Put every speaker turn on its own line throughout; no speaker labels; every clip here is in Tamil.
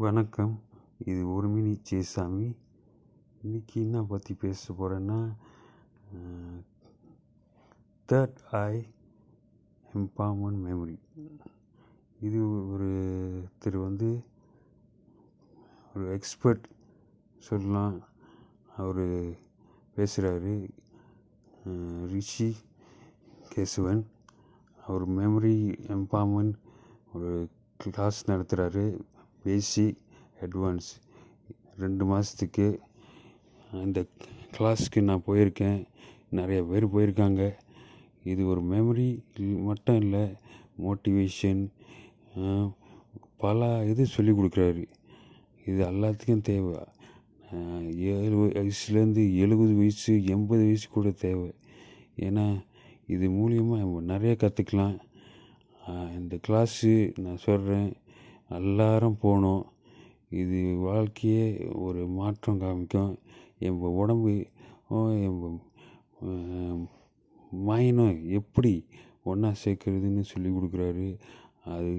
வணக்கம். இது ஒரு மினி ஜெயசாமி இன்னைக்கு என்ன பற்றி பேச போகிறேன்னா தேர்ட் ஐ எம்பாமன் மெமரி இது ஒரு திரு வந்து ஒரு எக்ஸ்பர்ட் சொல்லலாம். அவர் பேசுகிறாரு ரிஷி கேசவன். அவர் மெமரி எம்பாமன் ஒரு கிளாஸ் நடத்துகிறாரு பேசி அட்வான்ஸ் ரெண்டு மாதத்துக்கு அந்த கிளாஸுக்கு நான் போயிருக்கேன். நிறைய பேர் போயிருக்காங்க. இது ஒரு மெமரி மட்டும் இல்லை மோட்டிவேஷன் பல இது சொல்லிக் கொடுக்குறாரு. இது எல்லாத்துக்கும் தேவை. ஏழு வயசுலேருந்து எழுபது வயசு எண்பது வயசு கூட தேவை. ஏன்னா இது மூலியமாக நிறைய கற்றுக்கலாம் இந்த கிளாஸு நான் சொல்கிறேன் எல்லாரும் போகணும் இது வாழ்க்கையே ஒரு மாற்றம் காமிக்கும். என் உடம்பு என் மைனும் எப்படி ஒன்றா சேர்க்குறதுன்னு சொல்லி கொடுக்குறாரு. அது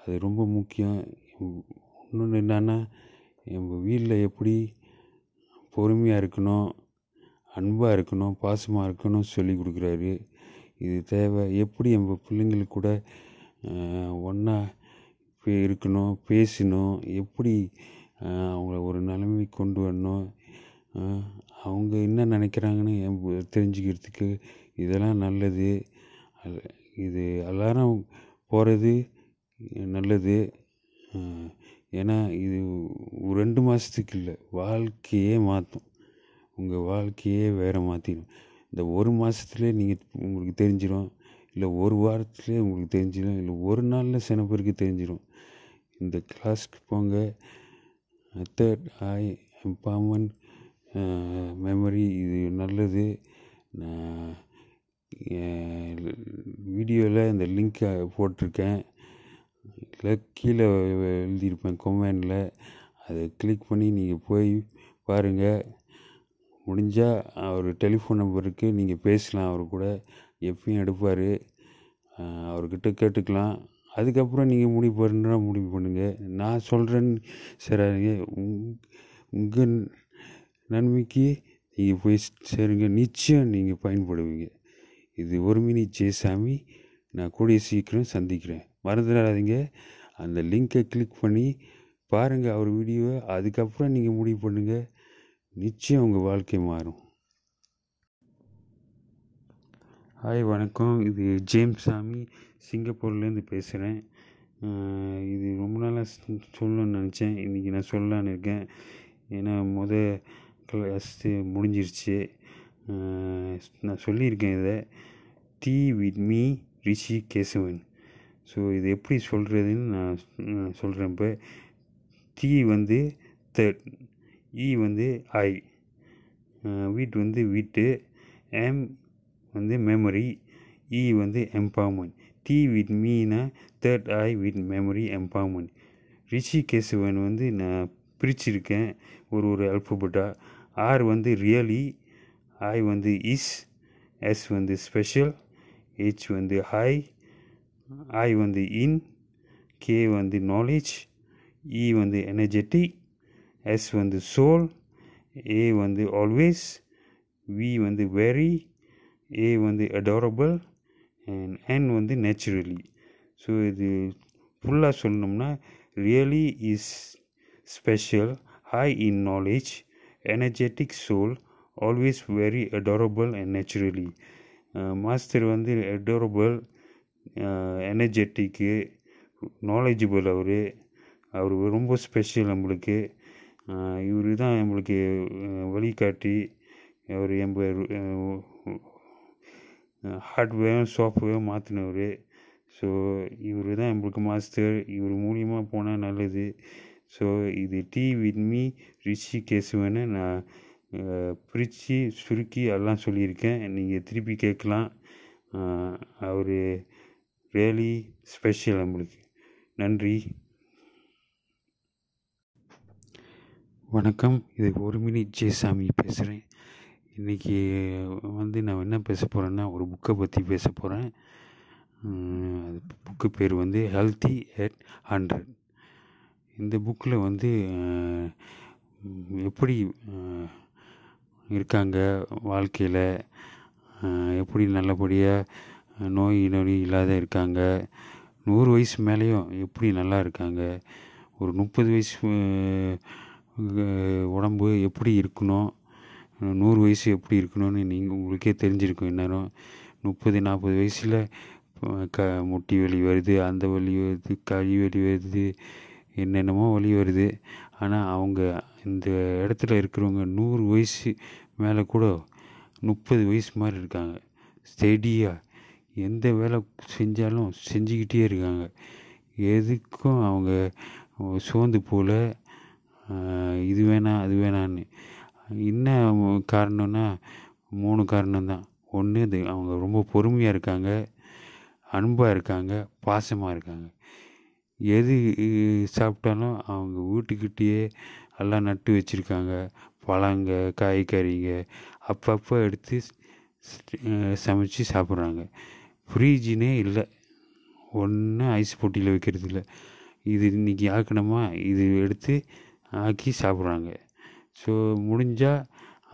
அது ரொம்ப முக்கியம். இன்னொன்று என்னன்னா என் வீட்டில் எப்படி பொறுமையாக இருக்கணும் அன்பாக இருக்கணும் பாசமாக இருக்கணும் சொல்லி கொடுக்குறாரு. இது தேவை. எப்படி என் பிள்ளைங்களுக்கு கூட ஒன்றா இருக்கணும் பேசணும் எப்படி அவங்கள ஒரு நிலைமை கொண்டு வரணும் அவங்க என்ன நினைக்கிறாங்கன்னு தெரிஞ்சுக்கிறதுக்கு இதெல்லாம் நல்லது. இது எல்லாரும் போகிறது நல்லது. ஏன்னா இது ரெண்டு மாதத்துக்கு இல்லை வாழ்க்கையே மாற்றும் உங்கள் வாழ்க்கையே வேறு மாற்றிடும் இந்த ஒரு மாதத்துலேயே நீங்கள் உங்களுக்கு தெரிஞ்சிடும் இல்லை ஒரு வாரத்துலேயே உங்களுக்கு தெரிஞ்சிடும் இல்லை ஒரு நாளில் சில பேருக்கு தெரிஞ்சிடும் இந்த கிளாஸ்க்கு போங்க. தேர்ட் ஐ எம்பவர்மெண்ட் மெமரி இது நல்லது. நான் வீடியோவில் இந்த லிங்க்கை போட்டிருக்கேன். இல்லை கீழே எழுதியிருப்பேன் கொமெண்டில் அதை கிளிக் பண்ணி நீங்கள் போய் பாருங்கள் முடிஞ்சால் அவர் டெலிஃபோன் நம்பருக்கு நீங்கள் பேசலாம். அவர் கூட எப்பயும் எடுப்பார். அவர்கிட்ட கேட்டுக்கலாம். அதுக்கப்புறம் நீங்கள் முடிவு பண்ணுறா முடிவு பண்ணுங்கள் நான் சொல்கிறேன்னு சரி உங்கள் நன்மைக்கு நீங்கள் போய் சேருங்க. நிச்சயம் நீங்கள் பயன்படுவீங்க. இது ஒரு மினி ஜெயசாமி. நான் கூடிய சீக்கிரம் சந்திக்கிறேன். மறந்துடாதீங்க. அந்த லிங்கை கிளிக் பண்ணி பாருங்கள் அவர் வீடியோவை. அதுக்கப்புறம் நீங்கள் முடிவு பண்ணுங்கள் நிச்சயம் உங்கள் வாழ்க்கை மாறும். ஹாய் வணக்கம். இது ஜேம்ஸ் சாமி. சிங்கப்பூர்லேருந்து பேசுகிறேன் இது ரொம்ப நாளாக சொல்லணும்னு நினச்சேன். இன்றைக்கி நான் சொல்லலான்னு இருக்கேன். ஏன்னா முத கிளாஸ் முடிஞ்சிருச்சு. நான் சொல்லியிருக்கேன் இதை. T with me Rishi Kesavan. So இது எப்படி சொல்கிறதுன்னு நான் சொல்கிறேன் இப்போ. டி வந்து தேர்ட் இ e வந்து ஐ வீட் வந்து வீட்டு. எம் வந்து மெமரி இ e வந்து empowerment T with Meena third I with memory empowerment Rishi Kesavan வந்து நான் பிரிச்சிருக்கேன் ஒரு ஒரு அல்பபெட்டாக ஆர் வந்து ரியலி ஐ வந்து இஸ் எஸ் வந்து ஸ்பெஷல் ஹெச் வந்து ஹை ஐ வந்து இன் கே வந்து நாலேஜ் இ e வந்து எனர்ஜெட்டிக் எஸ் வந்து சோல் ஏ வந்து ஆல்வேஸ் வி வந்து வெரி ஏ வந்து அடாரபிள் அண்ட் என் வந்து நேச்சுரலி ஸோ இது ஃபுல்லாக சொல்லணும்னா really is special high in knowledge energetic soul always very adorable and naturally master வந்து அடாரபிள் எனர்ஜெட்டிக்கு நாலேஜபிள் அவர். அவர் ரொம்ப ஸ்பெஷல் நம்மளுக்கு. இவர் தான் நம்மளுக்கு வழிகாட்டி. அவர் எம்ப ஹார்ட்வேரும் சாஃப்ட்வேரும் மாற்றினவர் ஸோ இவர் தான் நம்மளுக்கு மாஸ்டர் இவர் மூலியமாக போனால் நல்லது. ஸோ இது டி வித் மீ ரிஷி கேசுவன்னு நான் பிரித்து சுருக்கி எல்லாம் சொல்லியிருக்கேன். நீங்கள் திருப்பி கேட்கலாம். அவர் ரியலி ஸ்பெஷல் நம்மளுக்கு. நன்றி. வணக்கம். இது ஒரு மினி ஜெயசாமி பேசுகிறேன் இன்றைக்கி வந்து நான் என்ன பேச போகிறேன்னா ஒரு புக்கை பற்றி பேச போகிறேன் அது புக்கு பேர் வந்து ஹெல்த்தி அட் ஹண்ட்ரட் இந்த புக்கில் வந்து எப்படி இருக்காங்க வாழ்க்கையில்? எப்படி நல்லபடியாக நோய் நொடி இல்லாத இருக்காங்க? நூறு வயசு மேலேயும் எப்படி நல்லா இருக்காங்க? ஒரு முப்பது வயசு உடம்பு எப்படி இருக்கணும்? நூறு வயசு எப்படி இருக்கணும்னு நீங்கள் உங்களுக்கே தெரிஞ்சிருக்கும் இந்நேரம். முப்பது நாற்பது வயசில் க முட்டி வலி வருது அந்த வலி வருது கை வலி வருது என்னென்னமோ வலி வருது. ஆனால் அவங்க இந்த இடத்துல இருக்கிறவங்க நூறு வயசு மேலே கூட முப்பது வயசு மாதிரி இருக்காங்க. ஸ்டெடியாக எந்த வேலை செஞ்சாலும் செஞ்சுக்கிட்டே இருக்காங்க. எதுக்கும் அவங்க சோர்ந்து போல இது வேணாம் அது வேணான்னு என்ன காரணம்னா மூணு காரணம்தான். ஒன்று இது அவங்க ரொம்ப பொறுமையாக இருக்காங்க அன்பாக இருக்காங்க பாசமாக இருக்காங்க. எது சாப்பிட்டாலும் அவங்க வீட்டுக்கிட்டேயே எல்லாம் நட்டு வச்சுருக்காங்க. பழங்க காய்கறிங்க அப்பப்போ எடுத்து சமைச்சு சாப்பிட்றாங்க. ஃப்ரீஜினே இல்லை. ஒன்றும் ஐஸ் போட்டியில் வைக்கிறது இல்லை இது இன்றைக்கி ஆக்கணுமா? இது எடுத்து ஆக்கி சாப்பிட்றாங்க. ஸோ முடிஞ்சால்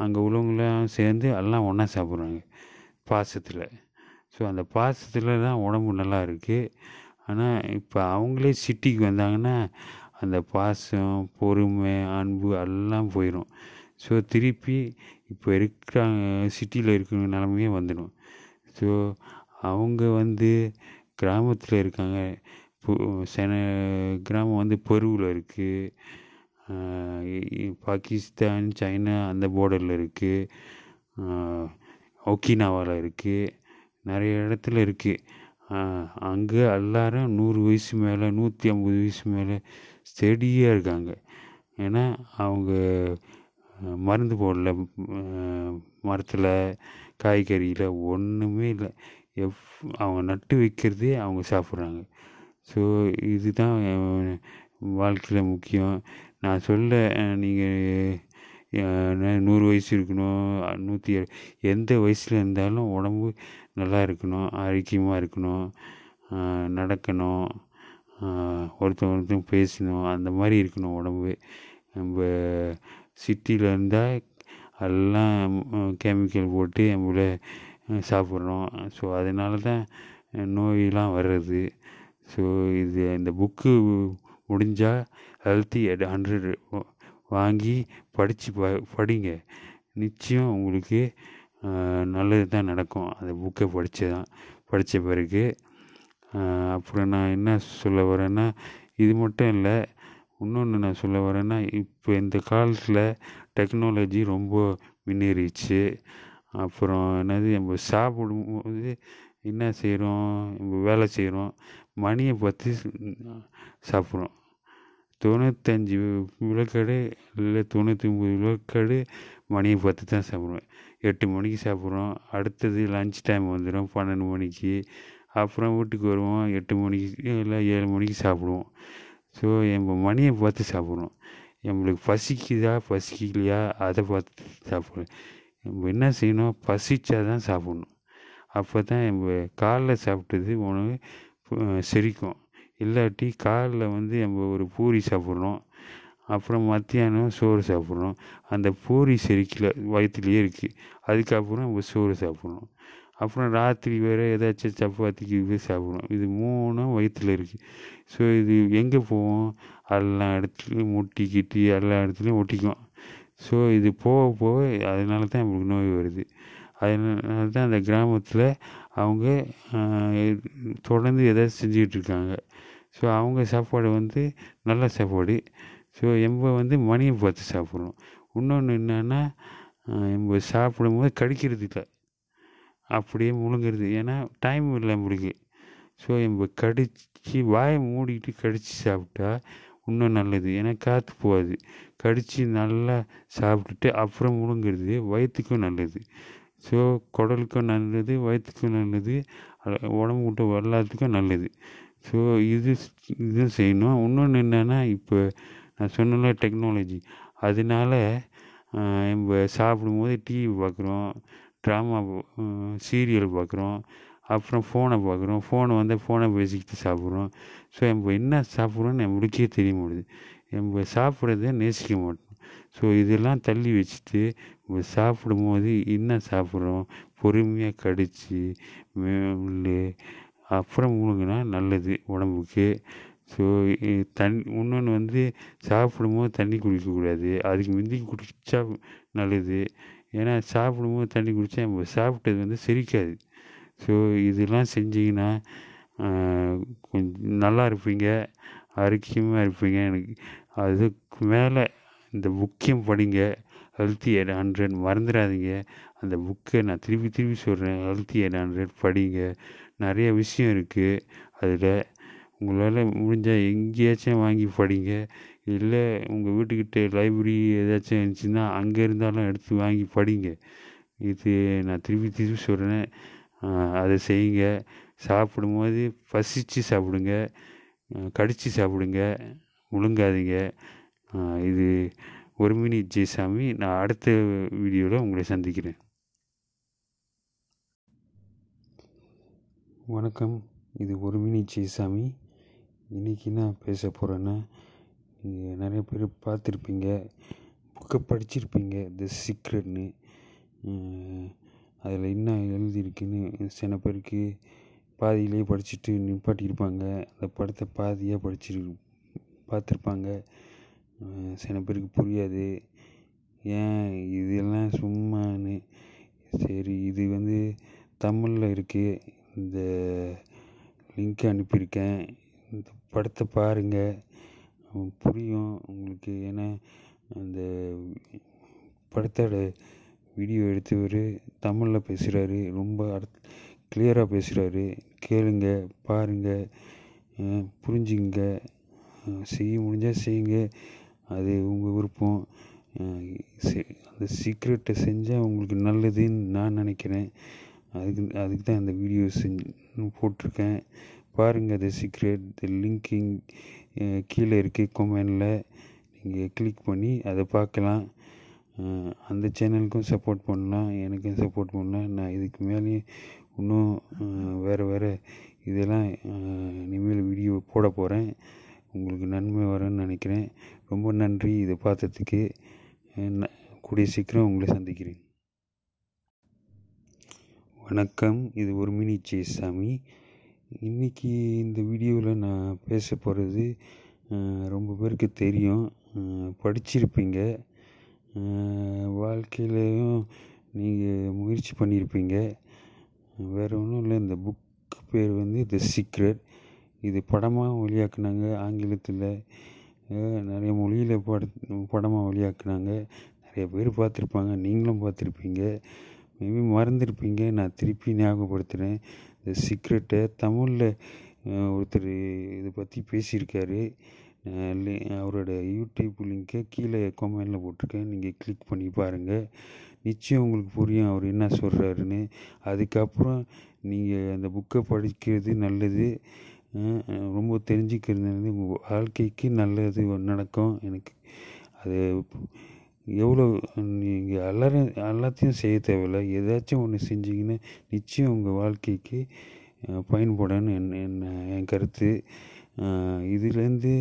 அங்கே உள்ளவங்களாம் சேர்ந்து எல்லாம் ஒன்றா சாப்பிட்றாங்க. பாசத்தில். ஸோ அந்த பாசத்தில் தான் உடம்பு நல்லா இருக்குது ஆனால் இப்போ அவங்களே சிட்டிக்கு வந்தாங்கன்னா அந்த பாசம் பொறுமை அன்பு எல்லாம் போயிடும் ஸோ திருப்பி இப்போ இருக்கிறாங்க சிட்டியில் இருக்கிற நிலமையே வந்துடும் ஸோ அவங்க வந்து கிராமத்தில் இருக்காங்க. சென கிராமம் வந்து பொருவில் இருக்குது பாகிஸ்தான் சைனா அந்த போர்டரில் இருக்குது ஒக்கினாவாவில் இருக்குது நிறைய இடத்துல இருக்குது அங்கே எல்லாரும் நூறு வயசு மேலே நூற்றி ஐம்பது வயசு மேலே ஸ்டெடியாக இருக்காங்க. ஏன்னா அவங்க மருந்து போடல. மரத்தில் காய்கறியில் ஒன்றுமே இல்லை. எஃப் அவங்க நட்டு வைக்கிறதே அவங்க சாப்பிட்றாங்க. ஸோ இதுதான் வாழ்க்கையில் முக்கியம். நான் சொல்ல நீங்கள் நூறு வயசு இருக்கணும் நூற்றி எந்த வயசில் இருந்தாலும் உடம்பு நல்லா இருக்கணும் ஆரோக்கியமாக இருக்கணும் நடக்கணும் ஒருத்தன் ஒருத்தன் பேசணும் அந்த மாதிரி இருக்கணும் உடம்பு. நம்ம சிட்டியில் இருந்தால் எல்லாம் கெமிக்கல் போட்டு நம்மளை சாப்பிட்றோம் ஸோ அதனால தான் நோயெலாம் வர்றது. ஸோ இது இந்த புக்கு முடிஞ்சால் ஹெல்த்தி அட் ஹண்ட்ரட் வாங்கி படித்து ப படிங்க. நிச்சயம் உங்களுக்கு நல்லது தான் நடக்கும். அந்த புக்கை படித்து தான் படித்த பிறகு அப்புறம் நான் என்ன சொல்ல வரேன்னா இது மட்டும் இல்லை இன்னொன்று நான் சொல்ல வரேன்னா இப்போ இந்த காலத்தில் டெக்னாலஜி ரொம்ப முன்னேறிச்சு அப்புறம் என்னது நம்ம சாப்பிடும்போது என்ன செய்கிறோம் நம்ம வேலை செய்கிறோம் மணியை பார்த்து சாப்பிட்றோம். தொண்ணூத்தஞ்சு விழுக்காடு இல்லை தொண்ணூற்றி ஒம்பது விழுக்காடு மணியை பார்த்து தான் சாப்பிடுவேன். எட்டு மணிக்கு சாப்பிட்றோம். அடுத்தது லஞ்ச் டைம் வந்துடும் பன்னெண்டு மணிக்கு. அப்புறம் வீட்டுக்கு வருவோம் எட்டு மணிக்கு இல்லை ஏழு மணிக்கு சாப்பிடுவோம். ஸோ நம்ம மணியை பார்த்து சாப்பிட்றோம். நம்மளுக்கு பசிக்குதா பசிக்கலையா அதை பார்த்து சாப்பிட்றோம். நம்ம என்ன செய்யணும்? பசிச்சா தான் சாப்பிட்ணும். அப்போ தான் நம்ம காலைல சாப்பிட்டது உணவு செரிக்கும். இல்லாட்டி காலைல வந்து நம்ம ஒரு பூரி சாப்பிட்றோம். அப்புறம் மத்தியானம் சோறு சாப்பிட்றோம். அந்த பூரி செருக்கில் வயிற்றுலையே இருக்குது அதுக்கப்புறம் நம்ம சோறு சாப்பிட்றோம். அப்புறம் ராத்திரி வேறு ஏதாச்சும் சப்பாத்திக்கு இது சாப்பிட்றோம். இது மூணும் வயிற்றில் இருக்குது ஸோ இது எங்கே போவோம்? எல்லா இடத்துலையும் முட்டி எல்லா இடத்துலையும் ஒட்டிக்கும் ஸோ இது போக போக அதனால தான் நம்மளுக்கு நோய் வருது. அதனால தான் அந்த கிராமத்தில் அவங்க தொடர்ந்து எதாவது செஞ்சுக்கிட்டு இருக்காங்க ஸோ அவங்க சாப்பாடு வந்து நல்ல சாப்பாடு. ஸோ எம்ப வந்து மணியை பார்த்து சாப்பிட்றோம் இன்னொன்று என்னென்னா நம்ம சாப்பிடும்போது கடிக்கிறது இல்லை. அப்படியே முழுங்கிறது. ஏன்னா டைம் இல்லை நம்மளுக்கு. ஸோ நம்ம கடித்து வாயை மூடிக்கிட்டு கடித்து சாப்பிட்டா இன்னும் நல்லது. ஏன்னா காற்று போகாது. கடித்து நல்லா சாப்பிட்டுட்டு அப்புறம் முழுங்கிறது வயிற்றுக்கும் நல்லது. ஸோ குடலுக்கும் நல்லது வயிற்றுக்கும் நல்லது உடம்பு விட்டு எல்லாத்துக்கும் நல்லது. ஸோ இது இதுவும் செய்யணும். இன்னொன்று என்னென்னா இப்போ நான் சொன்னல டெக்னாலஜி அதனால நம்ம சாப்பிடும்போது டிவி பார்க்குறோம் ட்ராமா சீரியல் பார்க்குறோம் அப்புறம் ஃபோனை பார்க்குறோம். ஃபோனை வந்து ஃபோனை பேசிக்கிட்டு சாப்பிட்றோம். ஸோ நம்ம என்ன சாப்பிட்றோன்னு நம்மளுக்கே தெரிய மாட்டுது. நம்ம சாப்பிட்றத நேசிக்க மாட்டோம். ஸோ இதெல்லாம் தள்ளி வச்சுட்டு சாப்பிடும் சாப்பிடும்போது என்ன சாப்பிட்றோம்? பொறுமையாக கடித்து மெல்லு அப்புறம் முழுங்கினா நல்லது உடம்புக்கு. ஸோ தண் இன்னொன்று வந்து சாப்பிடும்போது தண்ணி குடிக்கக்கூடாது அதுக்கு முந்தி குடித்தா நல்லது. ஏன்னா சாப்பிடும்போது தண்ணி குடித்தா நம்ம சாப்பிட்டது வந்து செரிக்காது. ஸோ இதெல்லாம் செஞ்சிங்கன்னா கொஞ்சம் நல்லா இருப்பீங்க. ஆரோக்கியமாக இருப்பீங்க. எனக்கு அதுக்கு மேலே இந்த புக்கையும் படிங்க. ஹெல்த்தி எட் ஹண்ட்ரட் மறந்துடாதீங்க. அந்த புக்கை நான் திருப்பி திருப்பி சொல்கிறேன் ஹெல்த்தி எட் ஹண்ட்ரட் படிங்க. நிறைய விஷயம் இருக்குது அதில் உங்களால் முடிஞ்சால் எங்கேயாச்சும் வாங்கி படிங்க. இல்லை உங்கள் வீட்டுக்கிட்ட லைப்ரரி ஏதாச்சும் இருந்துச்சுன்னா அங்கே இருந்தாலும் எடுத்து வாங்கி படிங்க. இது நான் திருப்பி திருப்பி சொல்கிறேன் அதை செய்யுங்க. சாப்பிடும்போது பசித்து சாப்பிடுங்க. கடித்து சாப்பிடுங்க. முழுங்காதீங்க. இது ஒருமினி ஜெயசாமி. நான் அடுத்த வீடியோவில் உங்களை சந்திக்கிறேன். வணக்கம். இது ஒருமினி ஜெயசாமி. இன்றைக்கி நான் பேச போகிறேன்னா நீங்கள் நிறைய பேர் பார்த்துருப்பீங்க புக்கை படிச்சிருப்பீங்க த சீக்ரெட்னு அதில் என்ன எழுதியிருக்குன்னு சில பேருக்கு பாதியிலே படிச்சுட்டு நிப்பாட்டியிருப்பாங்க. அந்த படத்தை பாதியாக படிச்சிரு பார்த்துருப்பாங்க. சில பேருக்கு புரியாது. ஏன் இதெல்லாம் சும்மான்னு. சரி இது வந்து தமிழில் இருக்குது இந்த லிங்க் அனுப்பியிருக்கேன். இந்த படத்தை பாருங்கள் புரியும் உங்களுக்கு. ஏன்னா அந்த படத்தோட வீடியோ எடுத்தவர் தமிழில் பேசுகிறாரு ரொம்ப கிளியராக பேசுகிறாரு கேளுங்க பாருங்கள் புரிஞ்சுங்க செய்ய முடிஞ்சால் செய்யுங்க. அது உங்கள் விருப்பம். அந்த சீக்ரெட்டை செஞ்சால் உங்களுக்கு நல்லதுன்னு நான் நினைக்கிறேன். அதுக்கு அதுக்கு தான் அந்த வீடியோ செஞ்சு போட்டிருக்கேன். பாருங்கள் அது சீக்ரெட் த லிங்கிங் கீழே இருக்குது கொமெண்டில் நீங்கள் கிளிக் பண்ணி அதை பார்க்கலாம். அந்த சேனலுக்கும் சப்போர்ட் பண்ணலாம். எனக்கும் சப்போர்ட் பண்ணலாம். நான் இதுக்கு மேலேயும் இன்னும் வேறு வேறு இதெல்லாம் இனிமேல் வீடியோ போட போகிறேன் உங்களுக்கு நன்மை வரும்னு நினைக்கிறேன். ரொம்ப நன்றி இதை பார்த்ததுக்கு. கூடிய சீக்கிரம் உங்களை சந்திக்கிறேன். வணக்கம். இது ஒரு மினி சாமி இன்றைக்கி இந்த வீடியோவில் நான் பேச போகிறது ரொம்ப பேருக்கு தெரியும். படிச்சிருப்பீங்க. வாழ்க்கையிலையும் நீங்கள் முயற்சி பண்ணியிருப்பீங்க வேறு ஒன்றும் இல்லை. இந்த புக் பேர் வந்து த சீக்ரெட் இது படமாக வெளியாக்குனாங்க? ஆங்கிலத்தில். நிறைய மொழியில் பட படமாக வெளியாக்குனாங்க. நிறைய பேர் பார்த்துருப்பாங்க. நீங்களும் பார்த்துருப்பீங்க. மேபி மறந்துருப்பீங்க. நான் திருப்பி ஞாபகப்படுத்துகிறேன் இந்த சீக்ரெட்டை தமிழில் ஒருத்தர் இதை பற்றி பேசியிருக்காரு. அவரோட யூடியூப் லிங்க்கை கீழே கொமெண்டில் போட்டிருக்கேன். நீங்கள் கிளிக் பண்ணி பாருங்கள் நிச்சயம் உங்களுக்கு புரியும் அவர் என்ன சொல்கிறாருன்னு அதுக்கப்புறம் நீங்கள் அந்த புக்கை படிக்கிறது நல்லது. ரொம்ப தெரிஞ்சுக்கிறது உங்கள் வாழ்க்கைக்கு நல்லது நடக்கும். எனக்கு அது எவ்வளோ நீங்கள் எல்லாரும் எல்லாத்தையும் செய்ய தேவையில்ல. ஏதாச்சும் ஒன்று செஞ்சிங்கன்னா நிச்சயம் உங்கள் வாழ்க்கைக்கு பயன்படும்னு என் என்ன என் கருத்து. இதுலேருந்து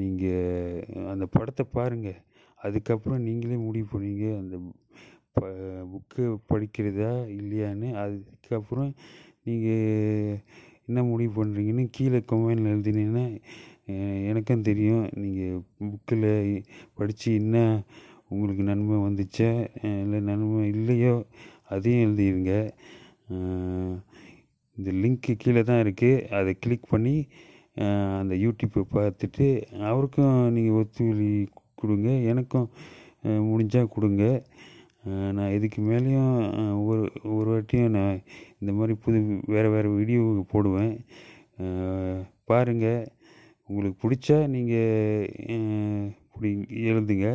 நீங்கள் அந்த படத்தை பாருங்கள் அதுக்கப்புறம் நீங்களே முடிவு பண்ணுவீங்க அந்த ப புக்கு படிக்கிறதா இல்லையான்னு. அதுக்கப்புறம் நீங்கள் என்ன முடிவு பண்ணுறீங்கன்னு கீழே கமெண்டில் எழுதினீங்கன்னா எனக்கும் தெரியும். நீங்கள் புக்கில் படித்து என்ன உங்களுக்கு நன்மை வந்துச்சா இல்லை நன்மை இல்லையோ அதையும் எழுதிடுங்க இந்த லிங்க்கு கீழே தான் இருக்குது அதை கிளிக் பண்ணி அந்த யூடியூப்பை பார்த்துட்டு அவருக்கும் நீங்கள் ஒத்துழைப்பு கொடுங்க. எனக்கும் முடிஞ்சால் கொடுங்க. நான் இதுக்கு மேலேயும் ஒரு ஒரு வாட்டியும் நான் இந்த மாதிரி புது வேறு வேறு வீடியோ போடுவேன். பாருங்கள் உங்களுக்கு பிடிச்சா நீங்கள் பிடி எழுதுங்க.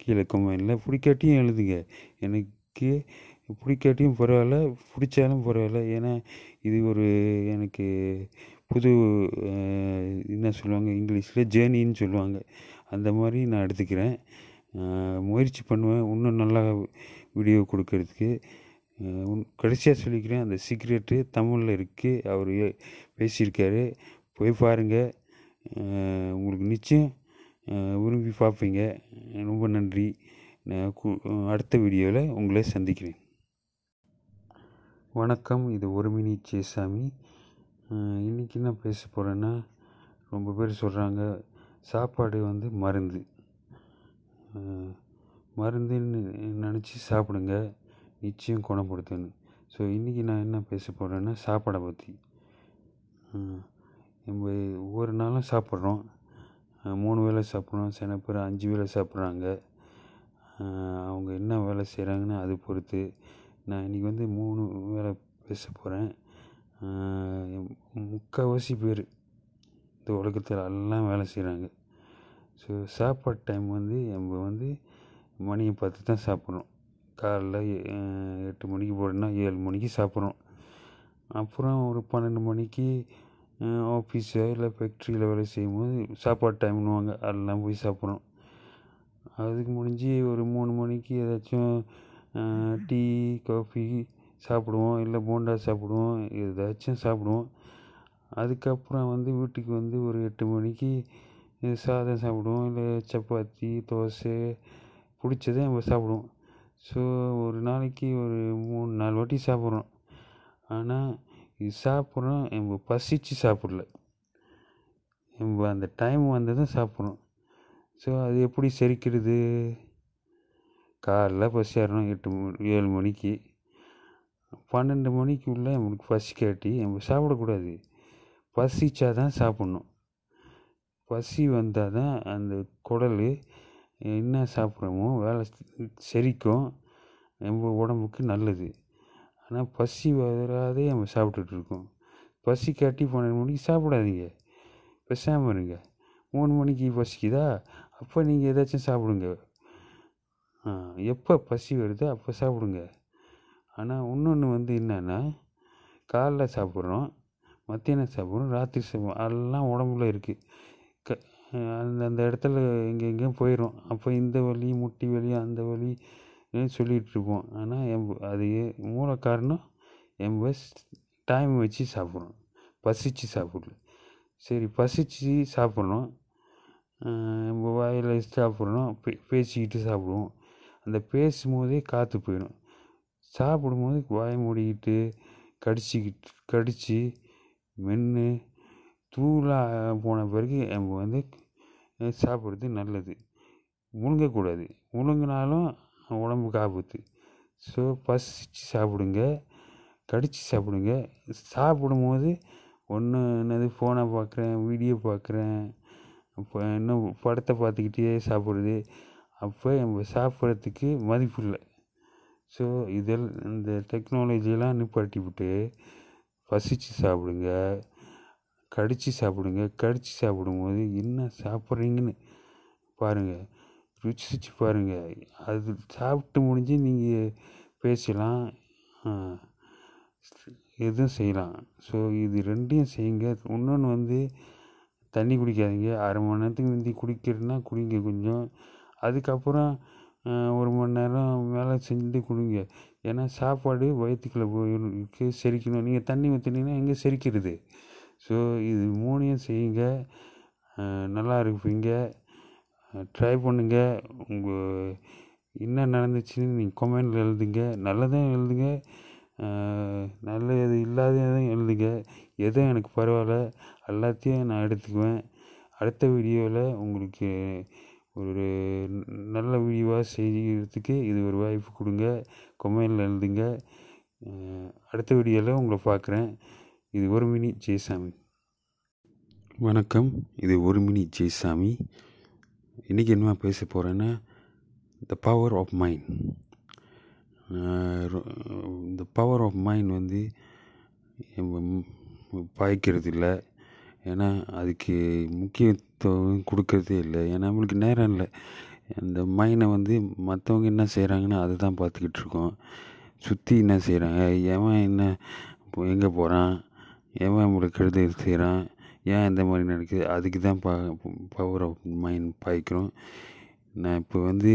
கீழே கமெண்டில் பிடிக்காட்டியும் எழுதுங்க. எனக்கு பிடிக்காட்டியும் பரவாயில்ல பிடிச்சாலும் பரவாயில்ல. ஏன்னா இது ஒரு எனக்கு புது என்ன சொல்லுவாங்க இங்கிலீஷில் ஜேர்னின்னு சொல்லுவாங்க. அந்த மாதிரி நான் எடுத்துக்கிறேன். முயற்சி பண்ணுவேன். இன்னும் நல்லா வீடியோ கொடுக்கறதுக்கு. கடைசியாக சொல்லிக்கிறேன் அந்த சீக்ரெட்டு தமிழில் இருக்குது அவர் பேசியிருக்காரு. போய் பாருங்கள் உங்களுக்கு நிச்சயம் விரும்பி பார்ப்பீங்க. ரொம்ப நன்றி. நான் அடுத்த வீடியோவில் உங்களை சந்திக்கிறேன். வணக்கம். இது ஒரு மினி சேசாமி. இன்றைக்கி என்ன பேச போகிறேன்னா ரொம்ப பேர் சொல்கிறாங்க சாப்பாடு வந்து மருந்து. மருந்துன்னு நினச்சி சாப்பிடுங்க. நிச்சயம் குணப்படுத்துன்னு. ஸோ இன்றைக்கி நான் என்ன பேச போகிறேன்னா சாப்பாடை பற்றி நம்ம ஒவ்வொரு நாளும் சாப்பிட்றோம். மூணு வேளை சாப்பிட்றோம் சில பேர் அஞ்சு வேளை சாப்பிட்றாங்க. அவங்க என்ன வேலை செய்கிறாங்கன்னு அது பொறுத்து. நான் இன்றைக்கி வந்து மூணு வேலை பேச போகிறேன் முக்கால்வாசி பேர் இந்த உலகத்தில் எல்லாம் வேலை செய்கிறாங்க ஸோ சாப்பாடு டைம் வந்து நம்ம வந்து மணியை பார்த்து தான் சாப்பிட்றோம் காலைல எட்டு மணிக்கு போகிறோன்னா ஏழு மணிக்கு சாப்பிட்றோம் அப்புறம் ஒரு பன்னெண்டு மணிக்கு ஆஃபீஸோ இல்லை ஃபேக்ட்ரியில் வேலை செய்யும்போது சாப்பாடு டைம்னுவாங்க அதெல்லாம் போய் சாப்பிட்றோம் அதுக்கு முடிஞ்சு ஒரு மூணு மணிக்கு ஏதாச்சும் டீ காஃபி சாப்பிடுவோம். இல்லை போண்டா சாப்பிடுவோம். ஏதாச்சும் சாப்பிடுவோம். அதுக்கப்புறம் வந்து வீட்டுக்கு வந்து ஒரு எட்டு மணிக்கு சாதம் சாப்பிடுவோம். இல்லை சப்பாத்தி தோசை பிடிச்சதை நம்ம சாப்பிடுவோம். ஸோ ஒரு நாளைக்கு ஒரு மூணு நாலு வாட்டி சாப்பிட்றோம். ஆனால் இது சாப்பிட்றோம் நம்ம பசிச்சு சாப்பிடல. நம்ம அந்த டைம் வந்ததும் சாப்பிட்றோம். ஸோ அது எப்படி செரிக்கிறது? காலைல பசி ஏறணும் எட்டு மணி ஏழு மணிக்கு. பன்னெண்டு மணிக்குள்ளே நம்மளுக்கு பசி காட்டி நம்ம சாப்பிடக்கூடாது. பசிச்சா தான் சாப்பிட்ணும். பசி வந்தால் தான் அந்த குடல் என்ன சாப்பிட்றோமோ வேலை செரிக்கும். நம்ம உடம்புக்கு நல்லது. ஆனால் பசி வராதே நம்ம சாப்பிட்டுட்ருக்கோம் பசி காட்டி பன்னெண்டு மணிக்கு சாப்பிடாதீங்க. பேசாமல் இருங்க. மூணு மணிக்கு பசிக்குதா? அப்போ நீங்கள் ஏதாச்சும் சாப்பிடுங்க. எப்போ பசி வருதோ அப்போ சாப்பிடுங்க. ஆனால் இன்னொன்று வந்து என்னென்னா காலைல சாப்பிட்றோம் மத்தியானம் சாப்பிட்றோம் ராத்திரி சாப்பிட்றோம். எல்லாம் உடம்புல இருக்குது அந்தந்த இடத்துல எங்கே எங்கேயும் போயிடும் அப்போ இந்த வலி முட்டி வலி அந்த வலி சொல்லிகிட்டு இருப்போம் ஆனால் எம் அது மூல காரணம் எம்ப டைம் வச்சு சாப்பிட்றோம் பசிச்சு சாப்பிடல சரி பசிச்சு சாப்பிட்றோம் நம்ம வாயில் சாப்பிட்றோம் பே பேசிக்கிட்டு சாப்பிடுவோம். அந்த பேசும்போதே காற்று போயிடும் சாப்பிடும்போது வாய் மூடிக்கிட்டு கடிச்சிக்கிட்டு கடித்து மென்று தூளாக போன பிறகு நம்ம வந்து சாப்பிட்றது நல்லது. முழுங்கக்கூடாது. முழுங்கினாலும் உடம்புக்கு ஆபத்து ஸோ பசிச்சு சாப்பிடுங்க. கடித்து சாப்பிடுங்க. சாப்பிடும்போது ஒன்று என்னது ஃபோனை பார்க்குறேன் வீடியோ பார்க்குறேன் அப்போ இன்னும் படத்தை பார்த்துக்கிட்டே சாப்பிட்றது. அப்போ நம்ம சாப்பிட்றதுக்கு மதிப்பு இல்லை. ஸோ இதில் இந்த டெக்னாலஜியெல்லாம் நிப்பாட்டி விட்டு பசிச்சு சாப்பிடுங்க. கடித்து சாப்பிடுங்க கடித்து சாப்பிடும்போது என்ன சாப்பிட்றீங்கன்னு பாருங்கள் ருசிச்சு பாருங்கள் அது சாப்பிட்டு முடிஞ்சு நீங்கள் பேசலாம். எதுவும் செய்யலாம். ஸோ இது ரெண்டையும் செய்யுங்க. இன்னொன்று வந்து தண்ணி குடிக்காதீங்க. அரை மணி நேரத்துக்கு முந்தி குடிக்கிறதுனா குடிங்க கொஞ்சம். அதுக்கப்புறம் ஒரு மணி நேரம் மேலே செஞ்சு குடிங்க. ஏன்னா சாப்பாடு வயிற்றுக்குள்ளே போயிருக்கு செரிக்கணும். நீங்கள் தண்ணி ஊற்றினீங்கன்னா எங்கே செரிக்கிறது? ஸோ இது மூணையும் செய்யுங்க. நல்லா இருப்பீங்க ட்ரை பண்ணுங்க. உங்கள் என்ன நடந்துச்சுன்னு நீங்கள் கமெண்டில் எழுதுங்க. நல்லதும் எழுதுங்க. நல்லது இல்லாததும் எழுதுங்க. எதுவும் எனக்கு பரவாயில்ல. எல்லாத்தையும் நான் எடுத்துக்குவேன். அடுத்த வீடியோவில் உங்களுக்கு ஒரு நல்ல வீடியோவாக செய்கிறதுக்கு இது ஒரு வாய்ப்பு கொடுங்க. கொமெண்டில் எழுதுங்க. அடுத்த வீடியோவில் உங்களை பார்க்குறேன். இது ஒரு மினி ஜெயசாமி. வணக்கம். இது ஒரு மினி ஜெயசாமி. இன்றைக்கி என்ன பேச போகிறேன்னா த பவர் ஆஃப் மைண்ட் இந்த பவர் ஆஃப் மைண்ட் வந்து பாய்க்கிறது இல்லை ஏன்னா அதுக்கு முக்கியத்துவம் கொடுக்கறதே இல்லை. ஏன்னா நம்மளுக்கு நேரம் இல்லை. அந்த மைனை வந்து மற்றவங்க என்ன செய்கிறாங்கன்னு அதை தான் பார்த்துக்கிட்டு இருக்கோம். சுற்றி என்ன செய்கிறாங்க எவன் என்ன எங்கே போகிறான் எவன் நம்மளுக்கு கெடுதல் செய்கிறான் ஏன் இந்த மாதிரி நடக்குது? அதுக்கு தான் ப பவர் ஆஃப் மைண்ட் பாய்க்கிறோம். நான் இப்போ வந்து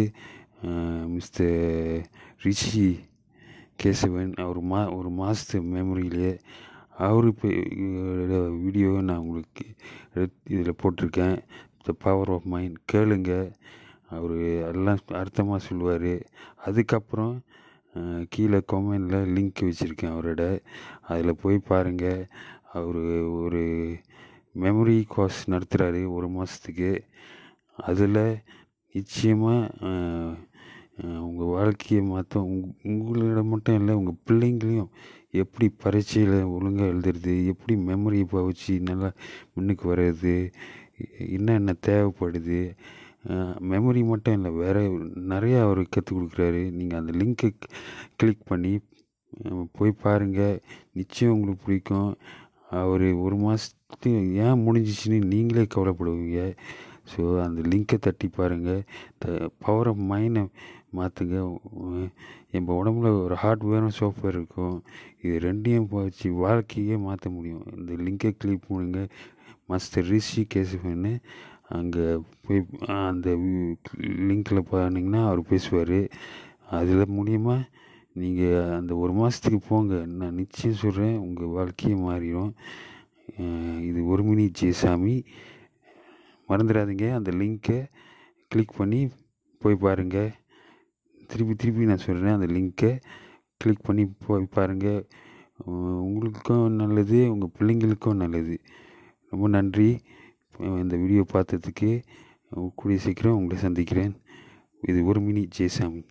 மிஸ்டர் ரிஷி கேசவன் அவர் மா ஒரு மாதத்து மெமரியிலே அவர் இப்போ வீடியோவை நான் உங்களுக்கு இதில் போட்டிருக்கேன். த பவர் ஆஃப் மைண்ட் கேளுங்க. அவர் எல்லாம் அர்த்தமாக சொல்லுவார். அதுக்கப்புறம் கீழே கொமெண்டில் லிங்க் வச்சுருக்கேன் அவரோட. அதில் போய் பாருங்கள் அவர் ஒரு மெமரி கோர்ஸ் நடத்துகிறாரு ஒரு மாதத்துக்கு அதில் நிச்சயமாக உங்கள் வாழ்க்கையை மாற்ற உங் உங்களோட மட்டும் இல்லை உங்கள் பிள்ளைங்களையும் எப்படி பரீட்சையில் ஒழுங்காக எழுதுறது எப்படி மெமரி வச்சு நல்லா முன்னுக்கு வர்றது என்னென்ன தேவைப்படுது மெமரி மட்டும் இல்லை வேறு நிறையா அவர் கற்றுக் கொடுக்குறாரு. நீங்கள் அந்த லிங்க்கை கிளிக் பண்ணி போய் பாருங்கள் நிச்சயம் உங்களுக்கு பிடிக்கும். அவர் ஒரு மாதத்துக்கு ஏன் முடிஞ்சிச்சுன்னு நீங்களே கவலைப்படுவீங்க. ஸோ அந்த லிங்க்கை தட்டி பாருங்கள் த பவர் ஆஃப் மைண்டை மாற்றுங்க நம்ம உடம்புல ஒரு ஹார்ட்வேரும் சாஃப்ட்வேர் இருக்கும். இது ரெண்டையும் வச்சு வாழ்க்கையே மாற்ற முடியும். இந்த லிங்கை கிளிக் பண்ணுங்கள் மாஸ்டர் ரிஷி கேசவன்னு அங்கே போய் அந்த லிங்க்கில் போனீங்கன்னா அவர் பேசுவார். அதில் மூலியமாக நீங்கள் அந்த ஒரு மாதத்துக்கு போங்க. நான் நிச்சயம் சொல்கிறேன் உங்கள் வாழ்க்கையே மாறிடும். இது ஒரு மினி ஜெயசாமி. மறந்துடாதீங்க அந்த லிங்க்கை கிளிக் பண்ணி போய் பாருங்கள் திருப்பி திருப்பி நான் சொல்கிறேன் அந்த லிங்க்கை கிளிக் பண்ணி போய் பாருங்கள் உங்களுக்கும் நல்லது உங்கள் பிள்ளைங்களுக்கும் நல்லது. ரொம்ப நன்றி. இந்த வீடியோ பார்த்ததுக்கு கூடிய சீக்கிரம் உங்களை சந்திக்கிறேன். இது ஒரு மினி ஜெய்சாமி.